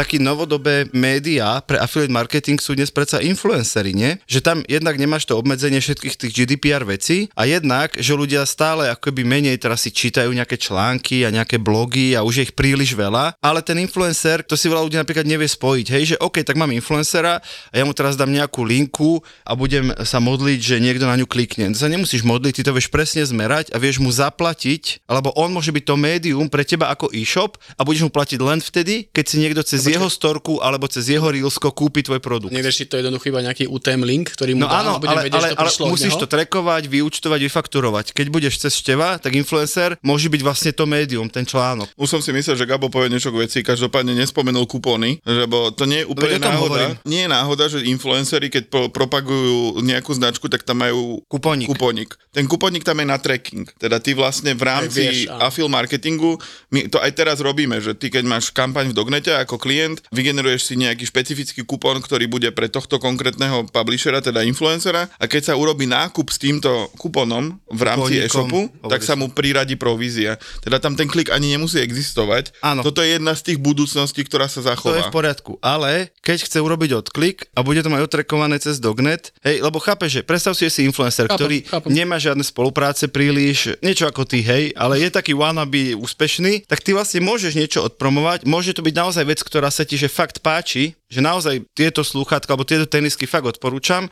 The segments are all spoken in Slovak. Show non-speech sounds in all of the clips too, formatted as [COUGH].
taký novodobé médiá pre affiliate marketing sú dnes predsa influencery, nie? Že tam jednak nemáš to obmedzenie všetkých tých GDPR vecí a jednak, že ľudia stále akoby menej teraz si čítajú nejaké články a nejaké blogy a už je ich príliš veľa, ale ten influencer, to si veľa ľudí napríklad nevie spojiť, hej, že OK, tak mám influencera a ja mu teraz dám nejakú linku a budem sa modliť, že niekto na ňu klikne. To sa nemusíš modliť, ty to vieš presne zmerať a vieš mu zaplatiť, alebo on môže byť to médium pre teba ako e-shop a budeš mu platiť len vtedy, keď si niekto cez jeho storku alebo cez jeho Reelsko kúpi tvoj produkt. Nerieši to jednoducho iba nejaký UTM link, ktorý mu no dá, áno, bude ale, vedieť, ale, to ale musíš to trekovať, vyúčtovať, vyfakturovať. Keď budeš cez števa, tak influencer môže byť vlastne to médium, ten článok. Už som si myslel, že Gabo povie niečo k veci, každopádne nespomenul kupóny, lebo to nie je úplne Veď náhoda. hovorím. Nie je náhoda, že influenceri, keď pro- propagujú nejakú značku, tak tam majú Kupónik. kupónik. Ten kupónik tam je na tracking. Teda ty vlastne v rámci vieš, áno. affil marketingu, my to aj teraz robíme, že ty keď máš kampaň v Dognete ako klient, vygeneruješ si nejaký špecifický kupón, ktorý bude pre tohto konkrétneho publishera, teda influencera a keď sa urobí nákup s týmto kupónom v rámci Kupónikom, e-shopu, tak hovorí sa mu priradí provízia. Teda tam ten klik ani nemusí existovať. Áno. Toto je jedna z tých budúcností, ktorá sa To zachová. je v poriadku, ale keď chce urobiť odklik a bude to mať otrekované cez Dognet, hej, lebo chápe, že predstav si, že si influencer, Chápem, ktorý chápem. nemá žiadne spolupráce príliš, niečo ako ty, hej, ale je taký wannabe úspešný, tak ty vlastne môžeš niečo odpromovať, môže to byť naozaj vec, ktorá sa ti že fakt páči, že naozaj tieto slúchatka alebo tieto tenisky fakt odporúčam,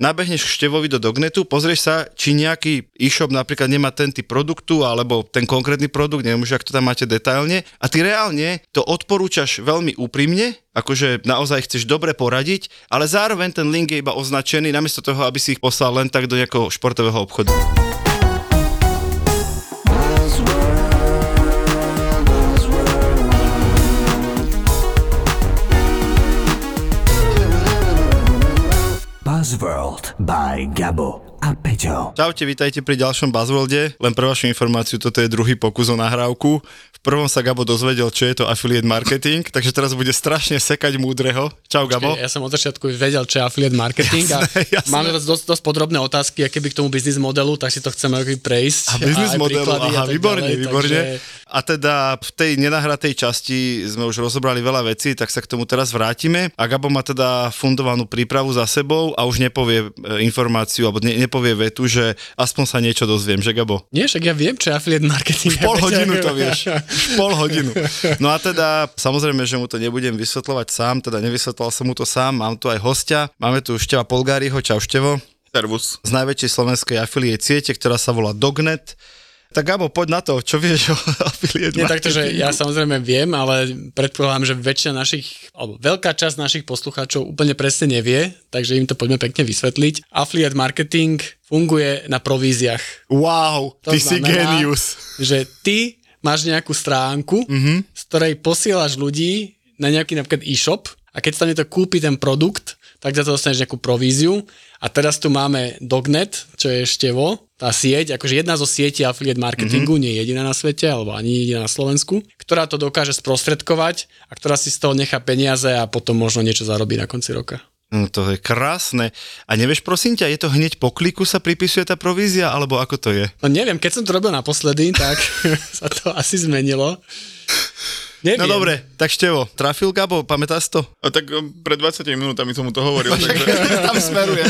nabehneš k števovi do Dognetu, pozrieš sa, či nejaký e-shop napríklad nemá ten typ produktu alebo ten konkrétny produkt, neviem už, ak to tam máte detailne a ty reálne to odporúčaš veľmi úprimne, akože naozaj chceš dobre poradiť, ale zároveň ten link je iba označený, namiesto toho, aby si ich poslal len tak do nejakého športového obchodu. Buzzworld by Gabo a Peťo. Čaute, vítajte pri ďalšom Buzzworlde. Len pre vašu informáciu, toto je druhý pokus o nahrávku. V prvom sa Gabo dozvedel, čo je to affiliate marketing, [LAUGHS] takže teraz bude strašne sekať múdreho. Čau Gabo. Ja som od začiatku vedel, čo je affiliate marketing a [LAUGHS] Jasné, jasné. máme dosť, dosť, podrobné otázky, a keby k tomu business modelu, tak si to chceme prejsť. A aj modelu, aha, výborne, výborne. Takže... A teda v tej nenahratej časti sme už rozobrali veľa vecí, tak sa k tomu teraz vrátime. A Gabo má teda fundovanú prípravu za sebou a už nepovie e, informáciu, alebo ne, nepovie vetu, že aspoň sa niečo dozviem, že Gabo? Nie, však ja viem, čo je affiliate marketing. Už pol hodinu to [LAUGHS] vieš. Už pol hodinu. No a teda, samozrejme, že mu to nebudem vysvetľovať sám, teda nevysvetloval som mu to sám, mám tu aj hostia. Máme tu Števa Polgáriho, čau Števo, Servus. z najväčšej slovenskej affiliate siete, ktorá sa volá Dognet. Tak Gabo, poď na to, čo vieš o [LAUGHS] affiliate Nie takto, že ja samozrejme viem, ale predpokladám, že väčšina našich, alebo veľká časť našich poslucháčov úplne presne nevie, takže im to poďme pekne vysvetliť. Affiliate marketing funguje na províziách. Wow, To ty si znamená, genius. Že ty máš nejakú stránku, Mhm. mm-hmm. z ktorej posielaš ľudí na nejaký napríklad e-shop a keď sa tam niekto kúpi ten produkt, tak za to dostaneš nejakú províziu. A teraz tu máme Dognet, čo je števo, tá sieť, akože jedna zo sietí affiliate marketingu, mm-hmm. nie jediná na svete, alebo ani jediná na Slovensku, ktorá to dokáže sprostredkovať a ktorá si z toho nechá peniaze a potom možno niečo zarobí na konci roka. No to je krásne. A nevieš, prosím ťa, je to hneď po kliku sa pripisuje tá provízia, alebo ako to je? No neviem, keď som to robil naposledy, tak [LAUGHS] sa to asi zmenilo. Neviem. No dobre, tak Števo, trafil Gabo, pamätáš to? A tak um, pred 20 minútami som mu to hovoril. [LAUGHS] takže, [LAUGHS] Tam smerujem.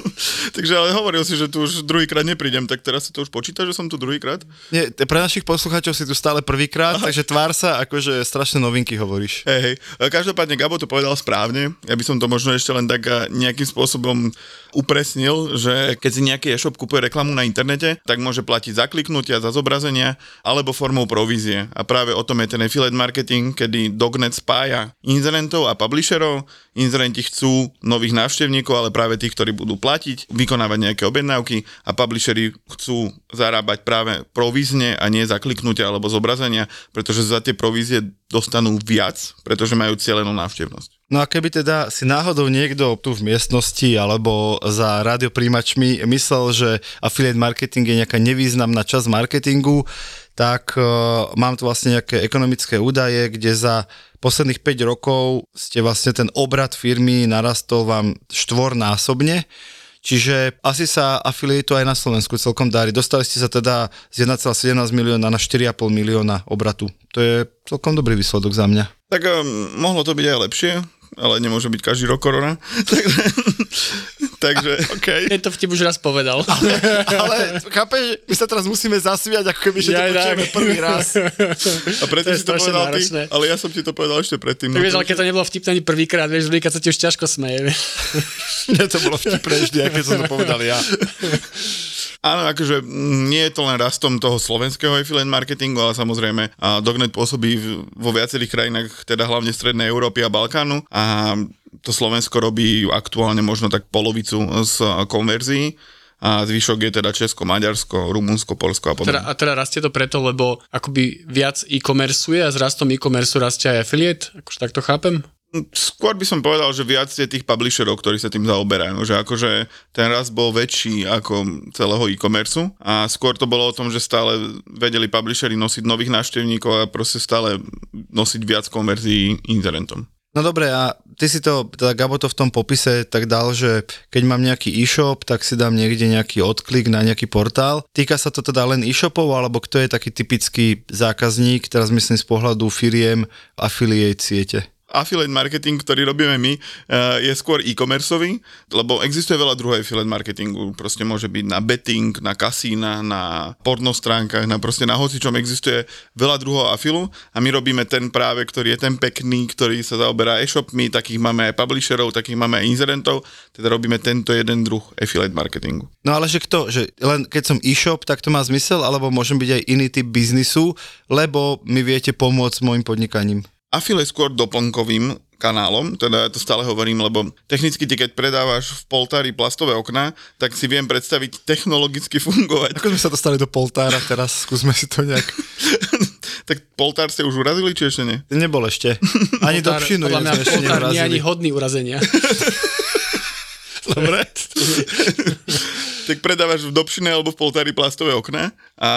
[LAUGHS] takže ale hovoril si, že tu už druhýkrát neprídem, tak teraz si to už počíta, že som tu druhýkrát? Nie, pre našich poslucháčov si tu stále prvýkrát, takže tvár sa, akože strašné novinky hovoríš. Hej, hej. E, Každopádne Gabo to povedal správne. Ja by som to možno ešte len tak a, nejakým spôsobom upresnil, že keď si nejaký e-shop kupuje reklamu na internete, tak môže platiť za kliknutia, za zobrazenia alebo formou provízie. A práve o tom je ten affiliate marketing, kedy Dognet spája inzerentov a publisherov. Inzerenti chcú nových návštevníkov, ale práve tých, ktorí budú platiť, vykonávať nejaké objednávky a publisheri chcú zarábať práve provízne a nie za kliknutia alebo zobrazenia, pretože za tie provízie dostanú viac, pretože majú cieľenú návštevnosť. No a keby teda si náhodou niekto tu v miestnosti alebo za radiopríjimačmi myslel, že affiliate marketing je nejaká nevýznamná časť marketingu, tak uh, mám tu vlastne nejaké ekonomické údaje, kde za posledných 5 rokov ste vlastne ten obrad firmy narastol vám štvornásobne. Čiže asi sa affiliate aj na Slovensku celkom darí. Dostali ste sa teda z 1,17 milióna na 4,5 milióna obratu. To je celkom dobrý výsledok za mňa. Tak um, mohlo to byť aj lepšie, ale nemôže byť každý rok korona. [LAUGHS] Takže, takže okay. Keď to vtip už raz povedal. Ale chápeš, my sa teraz musíme zasviať, ako keby, že to Jaj, počujeme prvý raz. A predtým To je si to povedal ty, ale ja som ti to povedal ešte predtým. Tak no vieš, to- ale keď to nebolo vtipné ani prvýkrát, vieš, druhýkrát sa ti už ťažko smeje. Mne [LAUGHS] to bolo vtipné vždy, aj keď som to povedal ja. [LAUGHS] Áno, akože mm, nie je to len rastom toho slovenského affiliate marketingu, ale samozrejme a Dognet pôsobí vo viacerých krajinách, teda hlavne Strednej Európy a Balkánu a to Slovensko robí aktuálne možno tak polovicu z konverzií a zvyšok je teda Česko, Maďarsko, Rumunsko, Polsko a Teda, podobne. a teda rastie to preto, lebo akoby viac e-commerceuje a s rastom e-commerce rastie aj affiliate, akože tak to chápem? Skôr by som povedal, že viac je tých publisherov, ktorí sa tým zaoberajú, že akože ten rast bol väčší ako celého e-commerce a skôr to bolo o tom, že stále vedeli publishery nosiť nových návštevníkov a proste stále nosiť viac konverzií internetom. No dobre, a ty si to, teda Gabo to v tom popise tak dal, že keď mám nejaký e-shop, tak si dám niekde nejaký odklik na nejaký portál. Týka sa to teda len e-shopov, alebo kto je taký typický zákazník, teraz myslím z pohľadu firiem affiliate siete? Affiliate marketing, ktorý robíme my, eh, je skôr e-commerceový, lebo existuje veľa druhov affiliate marketingu. Proste môže byť na betting, na kasína, na pornostránkach, na proste na hocičom existuje veľa druhov afilu a my robíme ten práve, ktorý je ten pekný, ktorý sa zaoberá e-shopmi, takých máme aj publisherov, takých máme aj inzerentov, teda robíme tento jeden druh affiliate marketingu. No ale že kto? Že len keď som e-shop, tak to má zmysel, alebo môžem byť aj iný typ biznisu, lebo mi viete pomôcť s môjim podnikaním. Affiliate skôr doplnkovým kanálom, teda ja to stále hovorím, lebo technicky ty keď predávaš v poltári plastové okná, tak si viem predstaviť technologicky fungovať. Ako sme sa dostali do poltára teraz, skúsme si to nejak. [LAUGHS] tak poltár ste už urazili, či ešte nie? Nebol ešte. Ani do Poltár- pšinu podľa mňa ešte poltár nie je ani hodný urazenia. [LAUGHS] Dobre. [LAUGHS] tak predávaš v Dobšine alebo v Poltári plastové okná a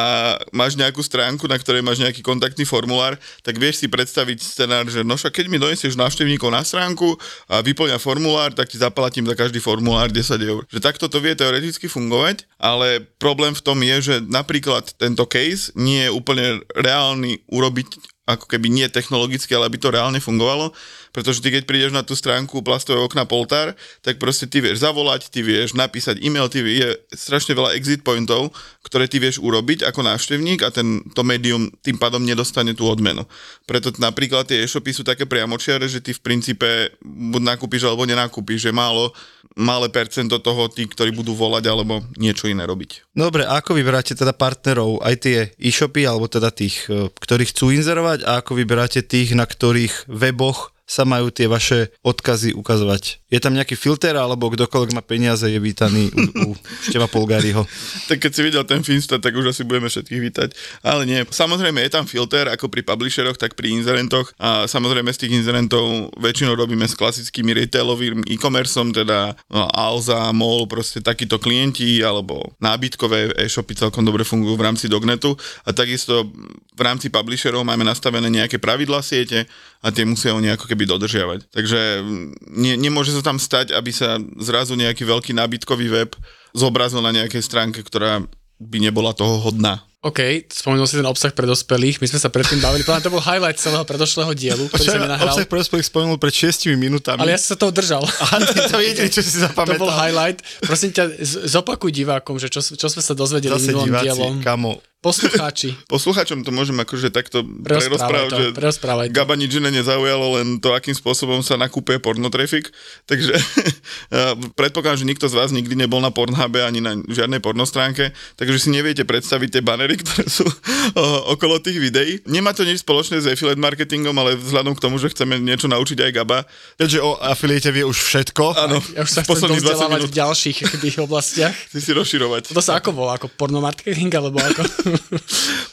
máš nejakú stránku, na ktorej máš nejaký kontaktný formulár, tak vieš si predstaviť scenár, že no však keď mi donesieš návštevníkov na stránku a vyplňa formulár, tak ti zaplatím za každý formulár 10 eur. Že takto to vie teoreticky fungovať, ale problém v tom je, že napríklad tento case nie je úplne reálny urobiť ako keby nie technologicky, ale aby to reálne fungovalo, pretože ty keď prídeš na tú stránku plastové okna Poltár, tak proste ty vieš zavolať, ty vieš napísať e-mail, ty vie, je strašne veľa exit pointov, ktoré ty vieš urobiť ako návštevník a ten, to médium tým pádom nedostane tú odmenu. Preto napríklad tie e-shopy sú také priamočiare, že ty v princípe buď nakúpiš alebo nenakúpiš, že málo, malé percento toho tí, ktorí budú volať alebo niečo iné robiť. Dobre, ako vyberáte teda partnerov, aj tie e-shopy, alebo teda tých, e, ktorí chcú inzerovať a ako vyberáte tých, na ktorých weboch sa majú tie vaše odkazy ukazovať? Je tam nejaký filter, alebo kdokoľvek má peniaze, je vítaný u, u [LAUGHS] Števa Polgáriho? Tak keď si videl ten Finsta, tak už asi budeme všetkých vítať. Ale nie, samozrejme je tam filter, ako pri publisheroch, tak pri inzerentoch. A samozrejme z tých inzerentov väčšinou robíme s klasickými retailovým e-commerceom, teda no, Alza, MOL, proste takíto klienti, alebo nábytkové e-shopy celkom dobre fungujú v rámci Dognetu. A takisto v rámci publisherov máme nastavené nejaké pravidlá siete a tie musia oni ako keby dodržiavať. Takže mm, nie, nemôže sa tam stať, aby sa zrazu nejaký veľký nábytkový web zobrazil na nejakej stránke, ktorá by nebola toho hodná. OK, spomenul si ten obsah pre dospelých, my sme sa predtým bavili, mňa to bol highlight celého predošlého dielu, ktorý som mi nahral. Obsah prospech spomenul pred 6 minútami. Ale ja som sa toho držal. [LAUGHS] A ty to jediný, čo si To bol zapamätal. highlight. Prosím ťa, z- zopakuj divákom, že čo, čo sme sa dozvedeli Zase minulým diváci, dielom. kamo. Poslucháči, [LAUGHS] Posluchačom to môžem akože takto prerozprávať, že prerozprávaj to. Gaba nič iné nezaujalo, len to, akým spôsobom sa nakúpuje pornotrafik. Takže [LAUGHS] eh, predpokladám, že nikto z vás nikdy nebol na Pornhube ani na žiadnej pornostránke, takže si neviete predstaviť tie banery, [LAUGHS] ktoré sú o, okolo tých videí. Nemá to nič spoločné s affiliate marketingom, ale vzhľadom k tomu, že chceme niečo naučiť aj Gaba, Keďže o afiliate vie už všetko. áno, ja už sa chcem posledných 20 dozdelávať minút v ďalších keby, oblastiach. si si rozširovať. To sa ako volá? Ako pornomarketing alebo ako?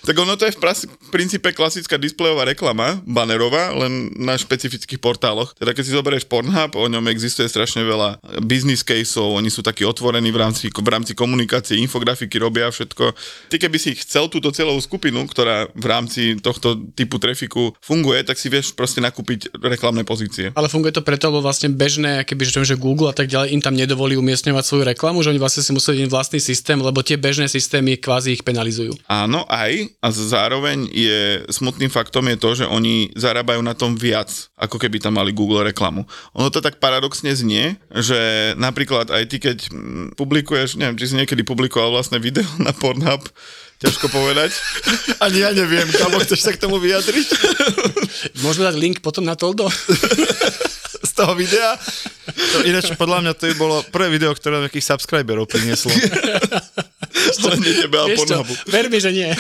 Tak ono to je v, princípe klasická displejová reklama, banerová, len na špecifických portáloch. Teda keď si zoberieš Pornhub, o ňom existuje strašne veľa business caseov, oni sú takí otvorení v rámci, v rámci komunikácie, infografiky robia všetko. Ty keby si chcel túto celovú skupinu, ktorá v rámci tohto typu trafiku funguje, tak si vieš proste nakúpiť reklamné pozície. Ale funguje to preto, lebo vlastne bežné, keby že, Google a tak ďalej im tam nedovolí umiestňovať svoju reklamu, že oni vlastne si museli vlastný systém, lebo tie bežné systémy kvázi ich penalizujú. Áno, aj. A zároveň je smutným faktom je to, že oni zarábajú na tom viac, ako keby tam mali Google reklamu. Ono to tak paradoxne znie, že napríklad aj ty, keď mm, publikuješ, neviem, či si niekedy publikoval vlastné video na Pornhub, ťažko povedať. [LAUGHS] Ani ja neviem, kamo chceš sa k tomu vyjadriť? [LAUGHS] Môžeme dať link potom na Toldo? [LAUGHS] Z toho videa? To ináč podľa mňa to by bolo prvé video, ktoré nejakých subscriberov prinieslo. Len nie tebe a Pornhubu. ver mi, že nie.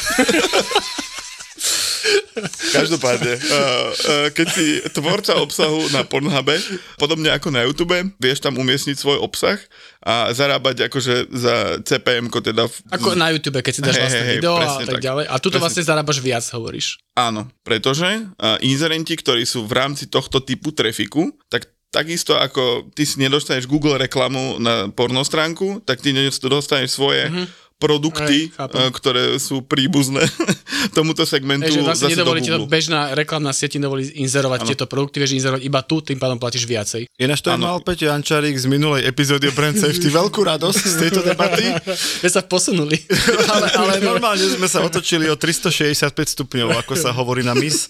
Každopádne, uh, uh, keď si tvorca obsahu na Pornhube, podobne ako na YouTube, vieš tam umiestniť svoj obsah a zarábať akože za CPM, teda... V, Ako na YouTube, keď si dáš Hej, vlastné hej, video a tak, tak. ďalej. A tuto Presne. vlastne zarábaš viac, hovoríš. Áno, pretože uh, inzerenti, ktorí sú v rámci tohto typu trafiku, tak takisto ako ty si nedostaneš Google reklamu na pornostránku, tak ty dostaneš svoje mm-hmm. Produkty, chápem. uh, ktoré sú príbuzné [LAUGHS] tomuto segmentu Hej, že vlastne nedovolí ti to bežná reklamná sieť, nedovolí inzerovať Áno. tieto produkty, vieš inzerovať iba tu, tým pádom platíš viacej. Ináč to mal Peťo Jančarík z minulej epizódy o Brand Safety veľkú radosť z tejto debaty, [LAUGHS] Veď sa posunuli. [LAUGHS] ale, ale normálne sme sa otočili o 365 stupňov, ako sa hovorí na mis.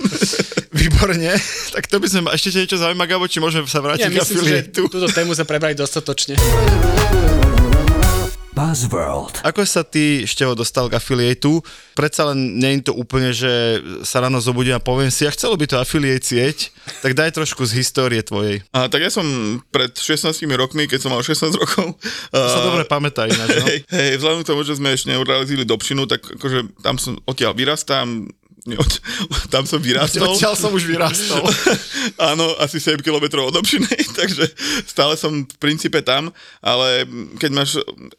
Výborne. Tak to by sme, ešte niečo zaujíma, Gabo, či môžeme sa vrátiť Ja k myslím si, že affiliateu? túto tému sa prebrali dostatočne. Buzzworld. Ako sa ty, Števo, dostal k affiliateu? Predsa len nie je to úplne, že sa ráno zobudím a poviem si, ja chcelo by to affiliate sieť, tak daj trošku z histórie tvojej. A, tak ja som pred 16 rokmi, keď som mal 16 rokov... To sa a- dobre pamätá ináč, no? [LAUGHS] Hej, hej, vzhľadom k tomu, že sme ešte neurazili Dobšinu, tak akože tam som odtiaľ vyrastám, [LAUGHS] tam som vyrastol. Odtiaľ som už vyrastol. [LAUGHS] Áno, asi 7 km od Dobšinej, [LAUGHS] takže stále som v princípe tam, ale keď máš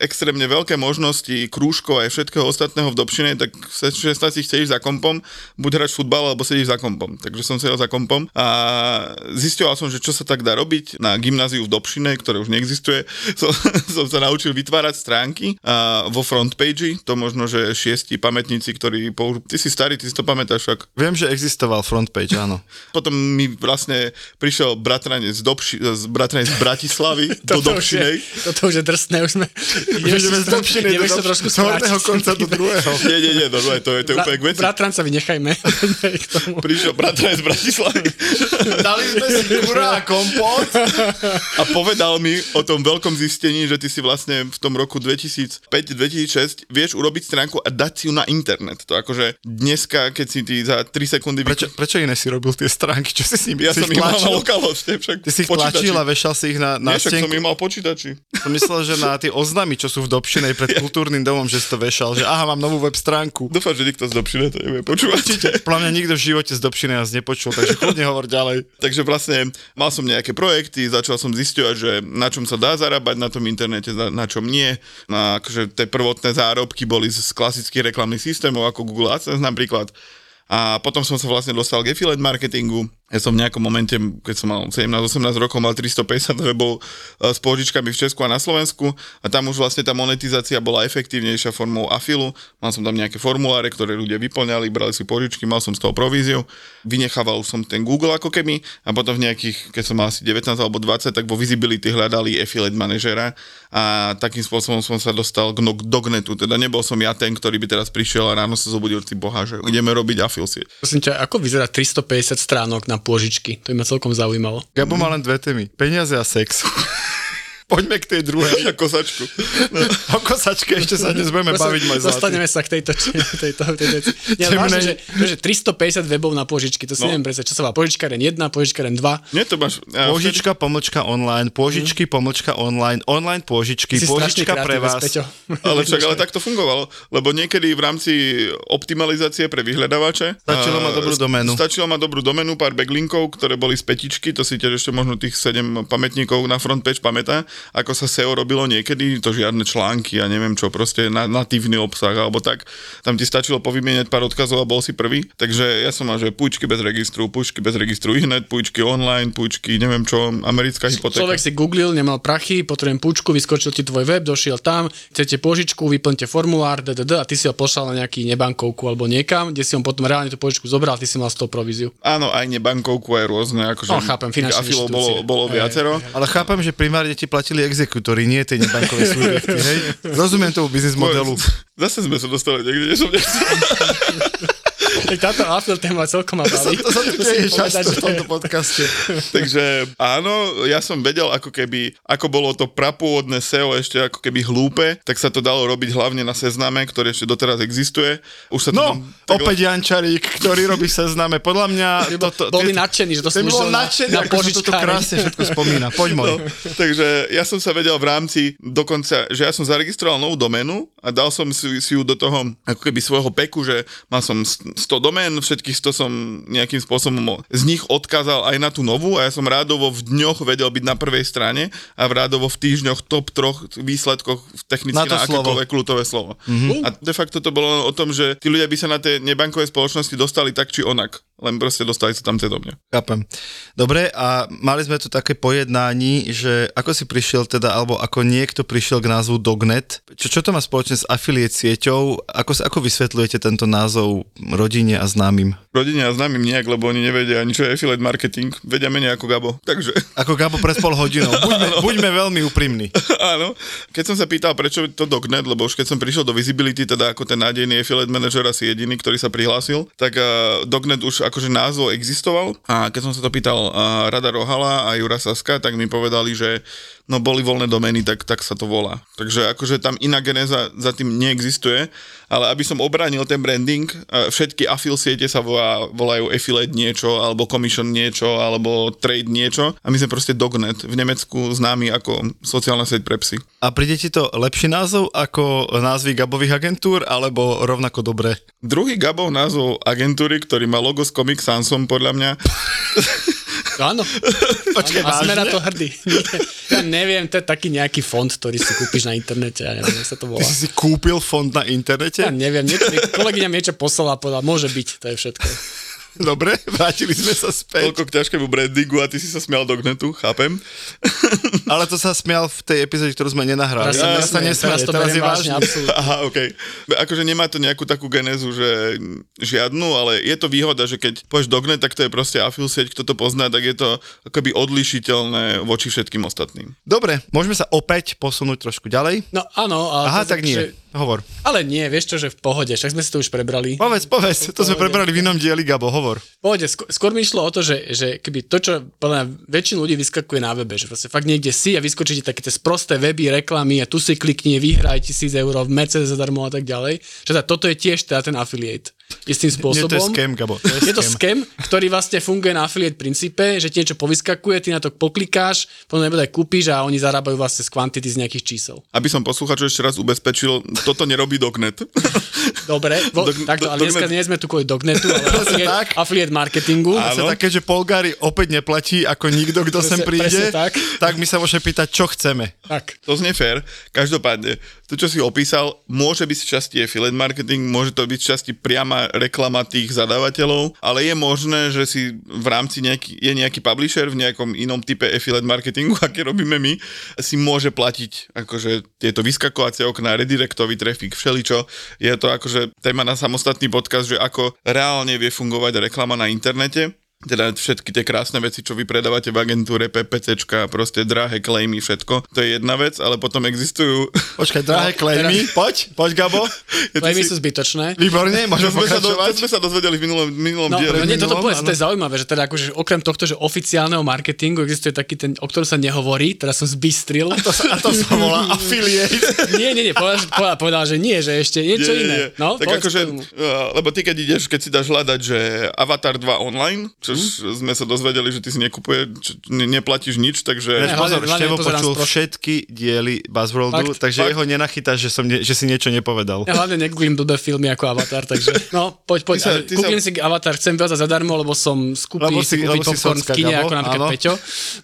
extrémne veľké možnosti krúžkov aj všetkého ostatného v Dobšine, tak v 16 chceš za kompom, buď hrať futbal, alebo sedíš za kompom. Takže som sedel za kompom a zistoval som, že čo sa tak dá robiť na gymnáziu v Dobšine, ktoré už neexistuje. Som, som sa naučil vytvárať stránky a vo frontpage, to možno, že šiesti pamätníci, ktorí používajú. Ty si starý, ty si to pamätáš však. Viem, že existoval frontpage, áno. [LAUGHS] Potom mi vlastne prišiel bratranec z, Dobši, z, bratranec z Bratislavy [LAUGHS] do Toto už, je, Dobšinej. toto už je drsné, už sme... [LAUGHS] Ideme z Dobšiny Nevieš do to trošku z horného konca do druhého. Nie, nie, nie, no, no, to je, to je úplne k veci. Bratranca vynechajme. Prišiel bratranec z Bratislavy Dali sme si kura a kompot. a povedal mi o tom veľkom zistení, že ty si vlastne v tom roku 2005-2006 vieš urobiť stránku a dať si ju na internet. To akože dneska, keď si ty za 3 sekundy... Prečo, prečo iné si robil tie stránky? Čo si s nimi? Ja si som ich mal na lokálhoste, však Ty si ich tlačil a vešal si ich na, na Nie, však som ich mal počítači. Som myslel, že na tie oznamy, čo sú v Dobšinej pred [LAUGHS] kultúrnym domom, že si to vešal, že aha, mám novú web stránku. Dúfam, že nikto z Dobšine to nebude počúvať. Podľa mňa nikto v živote z Dobšiny nás nepočul, takže kľudne [LAUGHS] hovor ďalej. Takže vlastne mal som nejaké projekty, začal som zisťovať, že na čom sa dá zarábať na tom internete, na, čom nie. No, akože tie prvotné zárobky boli z klasických reklamných systémov ako Google AdSense napríklad. A potom som sa vlastne dostal k affiliate marketingu. Ja som v nejakom momente, keď som mal 17-18 rokov, mal 350 webov e, s pôžičkami v Česku a na Slovensku a tam už vlastne tá monetizácia bola efektívnejšia formou afilu. Mal som tam nejaké formuláre, ktoré ľudia vyplňali, brali si pôžičky, mal som z toho províziu. Vynechával som ten Google ako keby a potom v nejakých, keď som mal asi 19 alebo 20, tak vo Visibility hľadali affiliate manažera a takým spôsobom som sa dostal k no- Dognetu. Teda nebol som ja ten, ktorý by teraz prišiel a ráno sa zobudil, ty boha, že ideme robiť afil sieť. Prosím ťa, ako vyzerá 350 stránok na pôžičky? To by ma celkom zaujímalo. Gabo má len dve témy. Peniaze a sex. Poďme k tej druhej. Na kosačku. O kosačke ešte sa dnes budeme baviť, môj zlatý. Dostaneme sa k tejto, tejto, tejto veci. Nie, Temnej- vážne, že, že 350 webov na požičky, to si No. neviem predstaviť, čo sa volá požičkaren 1, požičkaren 2. Nie, to máš... a Pôžička, pomlčka online, pôžičky, pomlčka online, online pôžičky, Si pôžička pre vás. Peťo. Ale však, ale tak to fungovalo, lebo niekedy v rámci optimalizácie pre vyhľadávače Stačilo mať dobrú doménu. Stačilo mať dobrú doménu, pár backlinkov, ktoré boli z petičky, to si tiež ešte možno tých 7 pamätníkov na frontpage pamätá. Ako sa SEO robilo niekedy, to žiadne články a neviem čo, proste na, natívny obsah alebo tak. Tam ti stačilo povymieňať pár odkazov a bol si prvý. Takže ja som mal, že púčky bez registru, púčky bez registru ihned, púčky online, púčky, neviem čo, americká hypotéka. Človek si googlil, nemal prachy, potrebujem púčku, vyskočil ti tvoj web, došiel tam, chcete požičku, vyplňte formulár, ddd, a ty si ho poslal na nejaký nebankovku alebo niekam, kde si on potom reálne tú požičku zobral, ty si mal z toho províziu. Áno, aj nebankovku, aj rôzne, akože No, chápem, finančné afilov bolo, bolo viacero. Ale chápem, že primárne ti platili exekútory, nie tie nebankové subjekty, hej? [LAUGHS] Rozumiem tomu biznis modelu. Zase sme sa dostali niekde. Tak [LAUGHS] táto afil téma celkom ma baví. To sa tu deje povedať, často v že- tomto podcaste. Takže áno, ja som vedel ako keby, ako bolo to prapôvodné SEO ešte ako keby hlúpe, tak sa to dalo robiť hlavne na sezname, ktorý ešte doteraz existuje. Už sa to No, tam, tak, opäť Jančarík, ktorý robí sezname. Podľa mňa... Bol- bol by nadšený, že to slúžil bol na- nadšený, na ako sa požičkáreň. krásne všetko spomína. Poď môj. No, takže ja som sa vedel v rámci dokonca, že ja som zaregistroval novú doménu a dal som si, si ju do toho ako keby svojho peku, že mal som 100 domén, všetkých 100 som nejakým spôsobom z nich odkázal aj na tú novú a ja som rádovo v dňoch vedel byť na prvej strane a v rádovo v týždňoch top troch výsledkoch technicky Na na, akékoľvek kľútové slovo. Mm-hmm. A de facto to bolo o tom, že tí ľudia by sa na tie nebankové spoločnosti dostali tak či onak, len proste dostali sa tam mňa. Chápem. Dobre, a mali sme tu také pojednání, že ako si prišiel teda, alebo ako niekto prišiel k názvu Dognet. Čo, čo to má spoločne s affiliate sieťou? Ako, ako vysvetľujete tento názov rodine a známym? Rodine a známym nejak, lebo oni nevedia ani čo je affiliate marketing. Vedia menej ako Gabo. Takže Ako Gabo pred pol hodinou. [LAUGHS] Buďme, buďme veľmi úprimní. [LAUGHS] áno. Keď som sa pýtal, prečo to Dognet, lebo už keď som prišiel do Visibility, teda ako ten nádejný affiliate manager asi jediný, ktorý sa prihlásil, tak uh, Dognet už akože názov existoval a keď som sa to pýtal uh, Rada Rohala a Jura Saska, tak mi povedali, že no boli voľné domény, tak, tak sa to volá. Takže akože tam iná genéza za tým neexistuje, ale aby som obránil ten branding, uh, všetky affil siete sa volá, volajú affiliate niečo, alebo commission niečo, alebo trade niečo a my sme proste Dognet, v Nemecku známy ako sociálna sieť pre psy. A príde ti to lepší názov ako názvy Gabových agentúr, alebo rovnako dobré? Druhý Gabov názov agentúry, ktorý má logo s Comic Sansom, podľa mňa, [LAUGHS] Áno. Počkaj, a sme na to hrdí. Ja neviem, to je taký nejaký fond, ktorý si kúpiš na internete, ja neviem, sa to volá. Ty si si kúpil fond na internete? Ja neviem, niečo, kolegyňa mi niečo poslala a povedala, môže byť, to je všetko. Dobre, [LAUGHS] vrátili sme sa späť. toľko k ťažkému brandingu a ty si sa smial do Gnetu, chápem. [LAUGHS] Ale to sa smial v tej epizóde, ktorú sme nenahrali. Sa Teraz sa teraz to teraz je vážne. Aha, OK. Akože nemá to nejakú takú genézu, že žiadnu, ale je to výhoda, že keď povieš Dognet, tak to je proste afil sieť, kto to pozná, tak je to akoby odlišiteľné voči všetkým ostatným. Dobre, môžeme sa opäť posunúť trošku ďalej. No áno, ale Aha, to, tak nie. Že, Hovor. ale nie, vieš čo, že v pohode, však sme si to už prebrali. Povedz, povedz, to sme prebrali v inom dieli, Gabo, hovor. Pohode, skôr, skôr mi išlo o to, že, že keby to, čo podľa väčšinu ľudí vyskakuje na webe, že proste fakt niekde si a vyskočíte také tie sprosté weby, reklamy a tu si klikni, vyhraj tisíc eur v Mercedes zadarmo a tak ďalej. Že teda toto je tiež teda ten affiliate. Istým Nie, spôsobom. to je scam, Gabo. To Je to scam, ktorý vlastne funguje na affiliate princípe, že ti niečo povyskakuje, ty na to poklikáš, potom nebude kúpiš a oni zarábajú vlastne z kvantity z nejakých čísel. Aby som posluchačov ešte raz ubezpečil, toto nerobí Dognet. [LAUGHS] Dobre, vo, Dog- takto, ale dneska nie sme tu kvôli Dognetu, ale [LAUGHS] affiliate, tak. affiliate marketingu. A sa Áno. také, že Polgári opäť neplatí ako nikto, kto sem Presne- príde, presne tak. tak my sa môžeme pýtať, čo chceme. Tak. To znie fér. Každopádne, to, čo si opísal, môže byť z časti affiliate marketing, môže to byť z časti priama reklama tých zadávateľov, ale je možné, že si v rámci nejaký, je nejaký publisher v nejakom inom type affiliate marketingu, [LAUGHS] aké robíme my, si môže platiť akože tieto vyskakovacie okná, redirectový trafik, všeličo. Je to akože téma na samostatný podcast, že ako reálne vie fungovať reklama na internete teda všetky tie krásne veci, čo vy predávate v agentúre, PPCčka, proste drahé claimy, všetko, to je jedna vec, ale potom existujú... Počkaj, drahé [LAUGHS] No, klejmy, poď, poď Gabo. [LAUGHS] Ja Klejmy si- sú zbytočné. Výborne, [LAUGHS] to môžeme sme, sa do, to sme sa dozvedeli v minulom, minulom No, diele. no nie, toto minulom, povedz, to je zaujímavé, že teda akože okrem tohto, že oficiálneho marketingu existuje taký ten, o ktorom sa nehovorí, teraz som zbystril. To sa, a to sa volá affiliate. nie, nie, nie, povedal, že- povedal, povedal, že nie, že ešte niečo Nie, iné. nie. No, tak akože, uh, lebo ty keď ideš, keď si dáš hľadať, že Avatar 2 online, čo sme sa dozvedeli, že ty si nekupuje, čo, ne, neplatíš nič, takže... Ne, Pozor, Števo počul všetky diely Buzzworldu, Fakt? takže Fakt? jeho nenachytáš, že, som ne, že si niečo nepovedal. Ja hlavne negooglím blbé filmy ako Avatar, takže [LAUGHS] no, poď, poď. Sa- Googlím sa- si Avatar, chcem veľa zadarmo, lebo som skúpi Lebo si kúpiť lebo si popcorn v kine, ako napríklad áno. Peťo,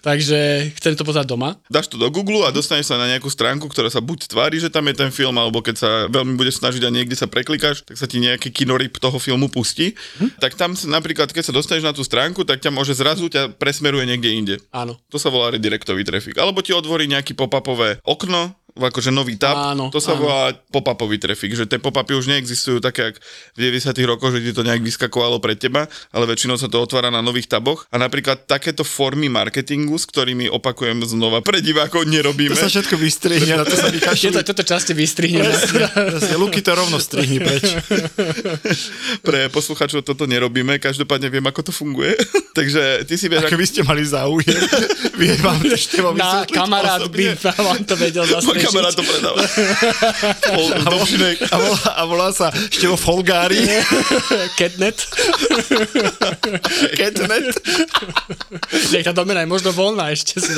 takže chcem to pozerať doma. Dáš to do Google a dostaneš sa na nejakú stránku, ktorá sa buď tvári, že tam je ten film, alebo keď sa veľmi bude snažiť a niekde sa preklikáš, tak sa ti nejaký kinorip toho filmu pustí. Hm? Tak tam napríklad, keď sa dostaneš na tú stránku, tak ťa môže zrazu ťa presmeruje niekde inde. Áno. To sa volá redirectový trafik. Alebo ti otvorí nejaký pop-upové okno, akože nový tab, Áno, to sa áno. volá pop-upový trafik, že tie pop-upy už neexistujú také, jak v 90 rokoch, že ti to nejak vyskakovalo pred teba, ale väčšinou sa to otvára na nových taboch a napríklad takéto formy marketingu, s ktorými opakujem znova pre divákov nerobíme. To sa všetko vystrihne, na to sa vykašľú. Tieto, toto časti vystrihneme. Presne, Luky to rovno strihni preč. [LAUGHS] Pre poslucháčov toto nerobíme, každopádne viem, ako to funguje. [LAUGHS] Takže ty si vieš, Ak by ste mali záujem, [LAUGHS] vie vám to Števo Na kamarát by vám to vedel Môj kamarát to predáva. [LAUGHS] Pol, Dobšinek. A volá, a volá sa Števo Folgári. [LAUGHS] Catnet. [LAUGHS] Catnet. Nech tá domena je možno voľná, ešte si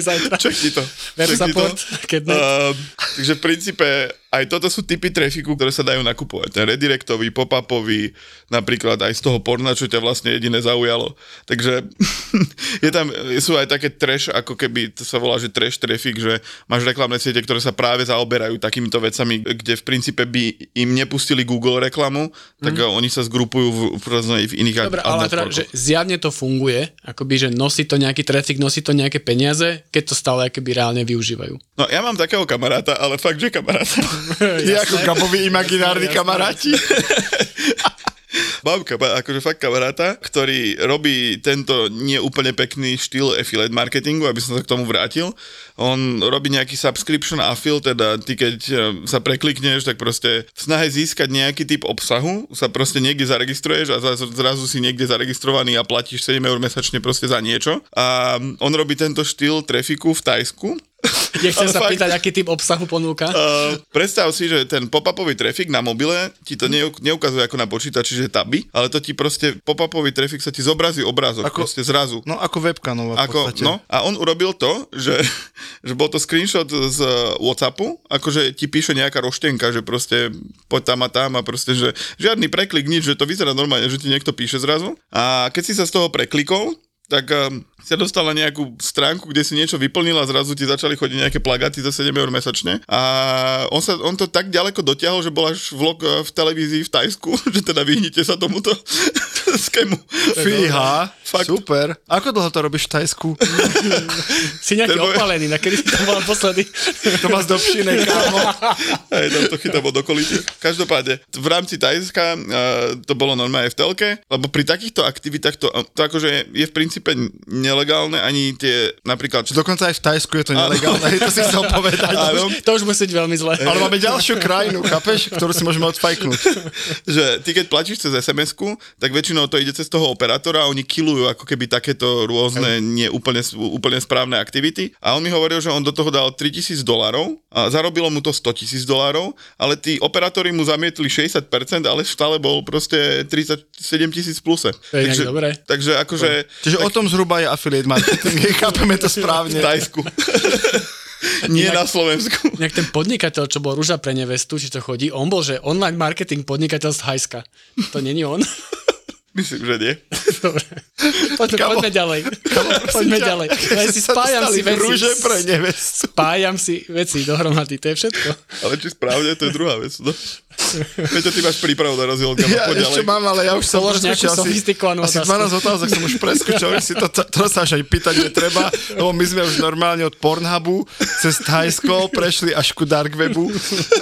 zajtra. Čekni to. Veru Čekni support, Catnet. Uh, takže v princípe aj toto sú typy trafiku, ktoré sa dajú nakupovať. Ten redirectový, pop-upový, napríklad aj z toho porna, čo ťa vlastne jediné zaujalo. Takže [LAUGHS] je tam, sú aj také trash, ako keby to sa volá, že trash trafik, že máš reklamné siete, ktoré sa práve zaoberajú takýmito vecami, kde v princípe by im nepustili Google reklamu, tak mm. oni sa zgrupujú v, v, v iných. Dobre, ale teda, že zjavne to funguje, akoby, že nosí to nejaký trafik, nosí to nejaké peniaze, keď to stále akoby reálne využívajú. No ja mám takého kamaráta, ale fakt, že kamaráta. [LAUGHS] Je ako Gabovi imaginárni kamaráti. [LAUGHS] Kama, akože fakt kamaráta, ktorý robí tento neúplne pekný štýl affiliate marketingu, aby som sa k tomu vrátil. On robí nejaký subscription affil, teda ty keď eh, sa preklikneš, tak proste v snahe získať nejaký typ obsahu sa proste niekde zaregistruješ a zrazu, zrazu si niekde zaregistrovaný a platíš 7 eur mesačne proste za niečo. A on robí tento štýl trafiku v Tajsku. Nechcem sa fakt- pýtať, aký typ obsahu ponúka. Uh, predstav si, že ten pop-upový trafik na mobile ti to neu, neukazuje ako na počítači, že taby, ale to ti proste pop-upový trafik sa ti zobrazí obrázok, Ako- proste zrazu. No ako webkanová v Ako, podstate. no, a on urobil to, že, [LAUGHS] že bol to screenshot z Whatsappu, akože ti píše nejaká roštenka, že proste poď tam a tam a proste, že žiadny preklik, nič, že to vyzerá normálne, že ti niekto píše zrazu. A keď si sa z toho preklikol, tak um, si sa dostal na nejakú stránku, kde si niečo vyplnil a zrazu ti začali chodiť nejaké plagáty za 7 eur mesačne. A on, sa, on to tak ďaleko dotiahol, že bol až vlog eh, v televízii v Tajsku, [LAUGHS] že teda vyhnite sa tomuto [LAUGHS] skému. Fíha, Fakt. super. Ako dlho to robíš v Tajsku? [LAUGHS] Si nejaký ten opalený, na kedy si to bol naposledy? To má z dobšinek, kámo. Aj tam to chytám od okolitých. Každopádne, v rámci Tajska uh, to bolo normálne v telke, lebo pri takýchto aktivitách to, to akože je v princípe nelegálne, ani tie napríklad... Dokonca aj v Tajsku je to nelegálne, [LAUGHS] to si chcel povedať. Áno, To už musí byť veľmi zle. Ale máme ďalšiu krajinu, chápeš, ktorú si môžeme odfajknúť. [LAUGHS] že ty keď platíš cez sms tak väčšinou to ide cez toho operátora a oni killujú ako keby takéto rôzne neúplne úplne správne aktivity. A on mi hovoril, že on do toho dal 3000 dolarov a zarobilo mu to 100 tisíc dolarov, ale tí operátori mu zamietli 60%, ale stále bol proste 37 tisíc pluse. To je nejak dobré. takže akože Čiže o tom zhruba je affiliate marketing, [LAUGHS] chápeme to v správne. Tajsku. [LAUGHS] Nie na Slovensku. Nejak ten podnikateľ, čo bol rúža pre nevestu, či to chodí, on bol, že online marketing podnikateľ z Hajska. To není on. [LAUGHS] Myslím, že nie. Dobre. Poďme, Kamo. poďme ďalej. Poďme ďalej. Ja si spájam si veci. Rúže pre nevestu. Spájam si veci dohromady, to je všetko. Ale či správne, to je druhá vec. No. Peťo, ty máš prípravu na rozdiel, Ja poď ešte ďalej. mám, ale ja už som Polož nejakú preskočil asi, sofistikovanú asi otázku. 12 otázok som už preskočil, si to, to, to sa až aj pýtať netreba, lebo my sme už normálne od Pornhubu cez Thajsko prešli až ku Darkwebu.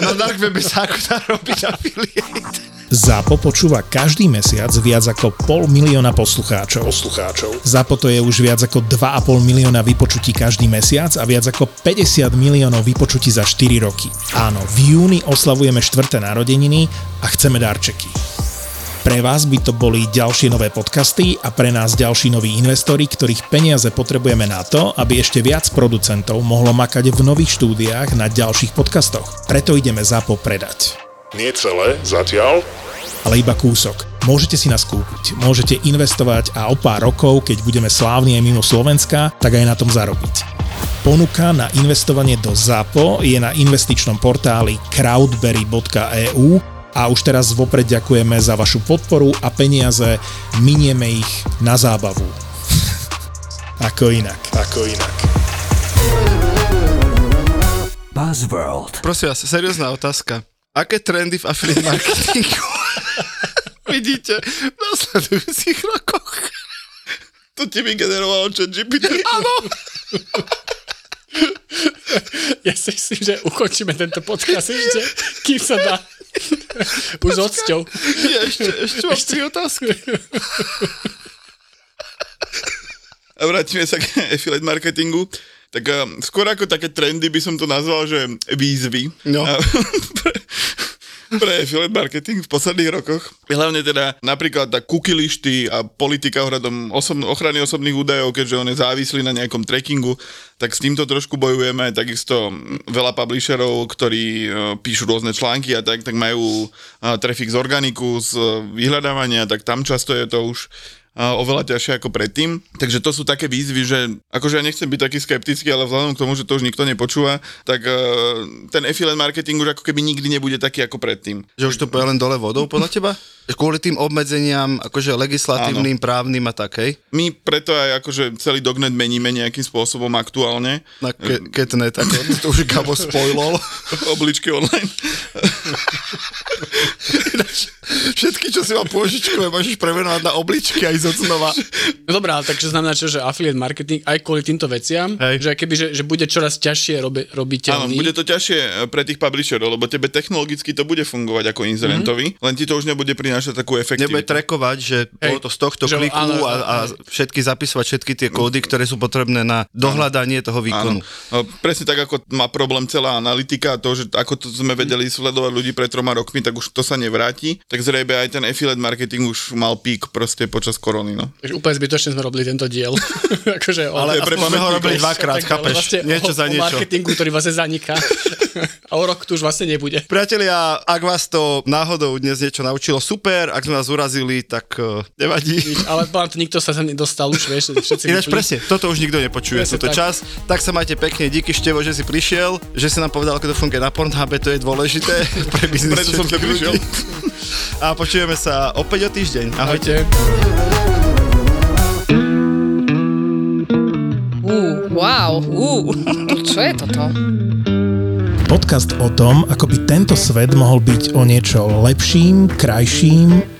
Na Darkwebe sa ako dá robiť affiliate. ZAPO počúva každý mesiac viac ako pol milióna poslucháčov. poslucháčov. ZAPO to je už viac ako 2,5 milióna vypočutí každý mesiac a viac ako 50 miliónov vypočutí za 4 roky. Áno, v júni oslavujeme štvrté narodeniny a chceme darčeky. Pre vás by to boli ďalšie nové podcasty a pre nás ďalší noví investori, ktorých peniaze potrebujeme na to, aby ešte viac producentov mohlo makať v nových štúdiách na ďalších podcastoch. Preto ideme ZAPO predať. Nie celé, zatiaľ. Ale iba kúsok. Môžete si nás kúpiť, môžete investovať a o pár rokov, keď budeme slávni aj mimo Slovenska, tak aj na tom zarobiť. Ponuka na investovanie do ZAPO je na investičnom portáli crowdberry.eu a už teraz vopred ďakujeme za vašu podporu a peniaze minieme ich na zábavu. [LAUGHS] ako inak, ako inak. Buzzworld. Prosím vás, seriózna otázka. Aké trendy v affiliate marketingu [LAUGHS] vidíte v nasledujúcich rokoch? To ti vygenerovalo chat GPT. Áno. Ja si myslím, že ukončíme tento podcast ešte, kým sa dá. Už s odsťou. Ja ešte, ešte mám tri otázky. A vrátime sa k affiliate marketingu. Tak uh, skôr ako také trendy by som to nazval, že výzvy. No. A, pre, affiliate marketing v posledných rokoch. Hlavne teda napríklad tá cookie a politika ohľadom osobn- ochrany osobných údajov, keďže on je závislý na nejakom trackingu, tak s týmto trošku bojujeme. Takisto veľa publisherov, ktorí uh, píšu rôzne články a tak, tak majú uh, traffic z organiku, z uh, vyhľadávania, tak tam často je to už a oveľa ťažšie ako predtým. Takže to sú také výzvy, že akože ja nechcem byť taký skeptický, ale vzhľadom k tomu, že to už nikto nepočúva, tak uh, ten affiliate marketing už ako keby nikdy nebude taký ako predtým. Že už to pôjde len dole vodou podľa [LAUGHS] teba? Kvôli tým obmedzeniam, akože legislatívnym, Áno. právnym a takej? My preto aj akože celý dognet meníme nejakým spôsobom aktuálne. Na ke- ketnet, ako to už Gabo [LAUGHS] spoilol. Obličky online. [LAUGHS] Všetky, čo si mal pôžičkové, môžeš premenovať na obličky aj zo znova. No dobrá, takže znamená čo, že affiliate marketing aj kvôli týmto veciam, Hej. že keby, že, že bude čoraz ťažšie robi, Áno, robiteľný. bude to ťažšie e, pre tých publisherov, lebo tebe technologicky to bude fungovať ako inzerentovi, len ti to už nebude prinášať takú efektivitu. Nebude trekovať, že bolo to z tohto Že- kliku áno, a, a všetky zapisovať všetky tie kódy, ktoré sú potrebné na dohľadanie toho výkonu. Áno. No, presne tak, ako má problém celá analytika to, že ako to sme vedeli sledovať ľudí pred troma rokmi, tak už to sa nevráti. Tak zrejme aj ten affiliate marketing už mal pík proste počas korony. No. Úplne zbytočne sme robili tento diel. [LAUGHS] akože o, Ale pre sme ho robili dvakrát, chápeš? Vlastne Niečo o, za O niečo. marketingu, ktorý vlastne zaniká. [LAUGHS] a o rok tu už vlastne nebude. Priatelia, ak vás to náhodou dnes niečo naučilo, super, ak sme vás urazili, tak uh, nevadí. Ale to, nikto sa sem nedostal už, vieš, všetci Ináč presne, toto už nikto nepočuje, toto tak. čas. Tak sa majte pekne, díky Števo, že si prišiel, že si nám povedal, ako to funguje na Pornhube, to je dôležité [LAUGHS] pre biznis. Preto som sem prišiel. A počujeme sa opäť o týždeň. Ahojte. Uh, wow, uh, čo je toto? Podcast o tom, ako by tento svet mohol byť o niečo lepším, krajším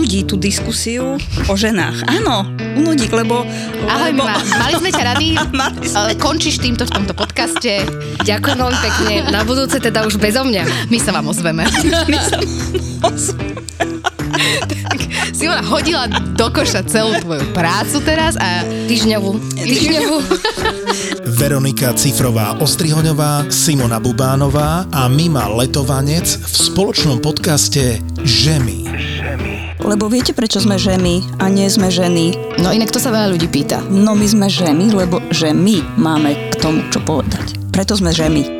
Unudí tú diskusiu o ženách. Áno, unudí, lebo... Ahoj, lebo... Mima, mali sme ťa rady. [LAUGHS] Sme. Končíš týmto v tomto podcaste. Ďakujem veľmi pekne. Na budúce teda už bezo mňa. My sa vám ozveme. [LAUGHS] My sa Simona hodila do koša celú tvoju prácu teraz a týždňovú. Týždňovú. [LAUGHS] Veronika Cifrová Ostrihoňová, Simona Bubánová a Mima Letovanec v spoločnom podcaste Žemy. Lebo viete, prečo sme ženy a nie sme ženy? No inak to sa veľa ľudí pýta. No my sme ženy, lebo že my máme k tomu čo povedať. Preto sme ženy.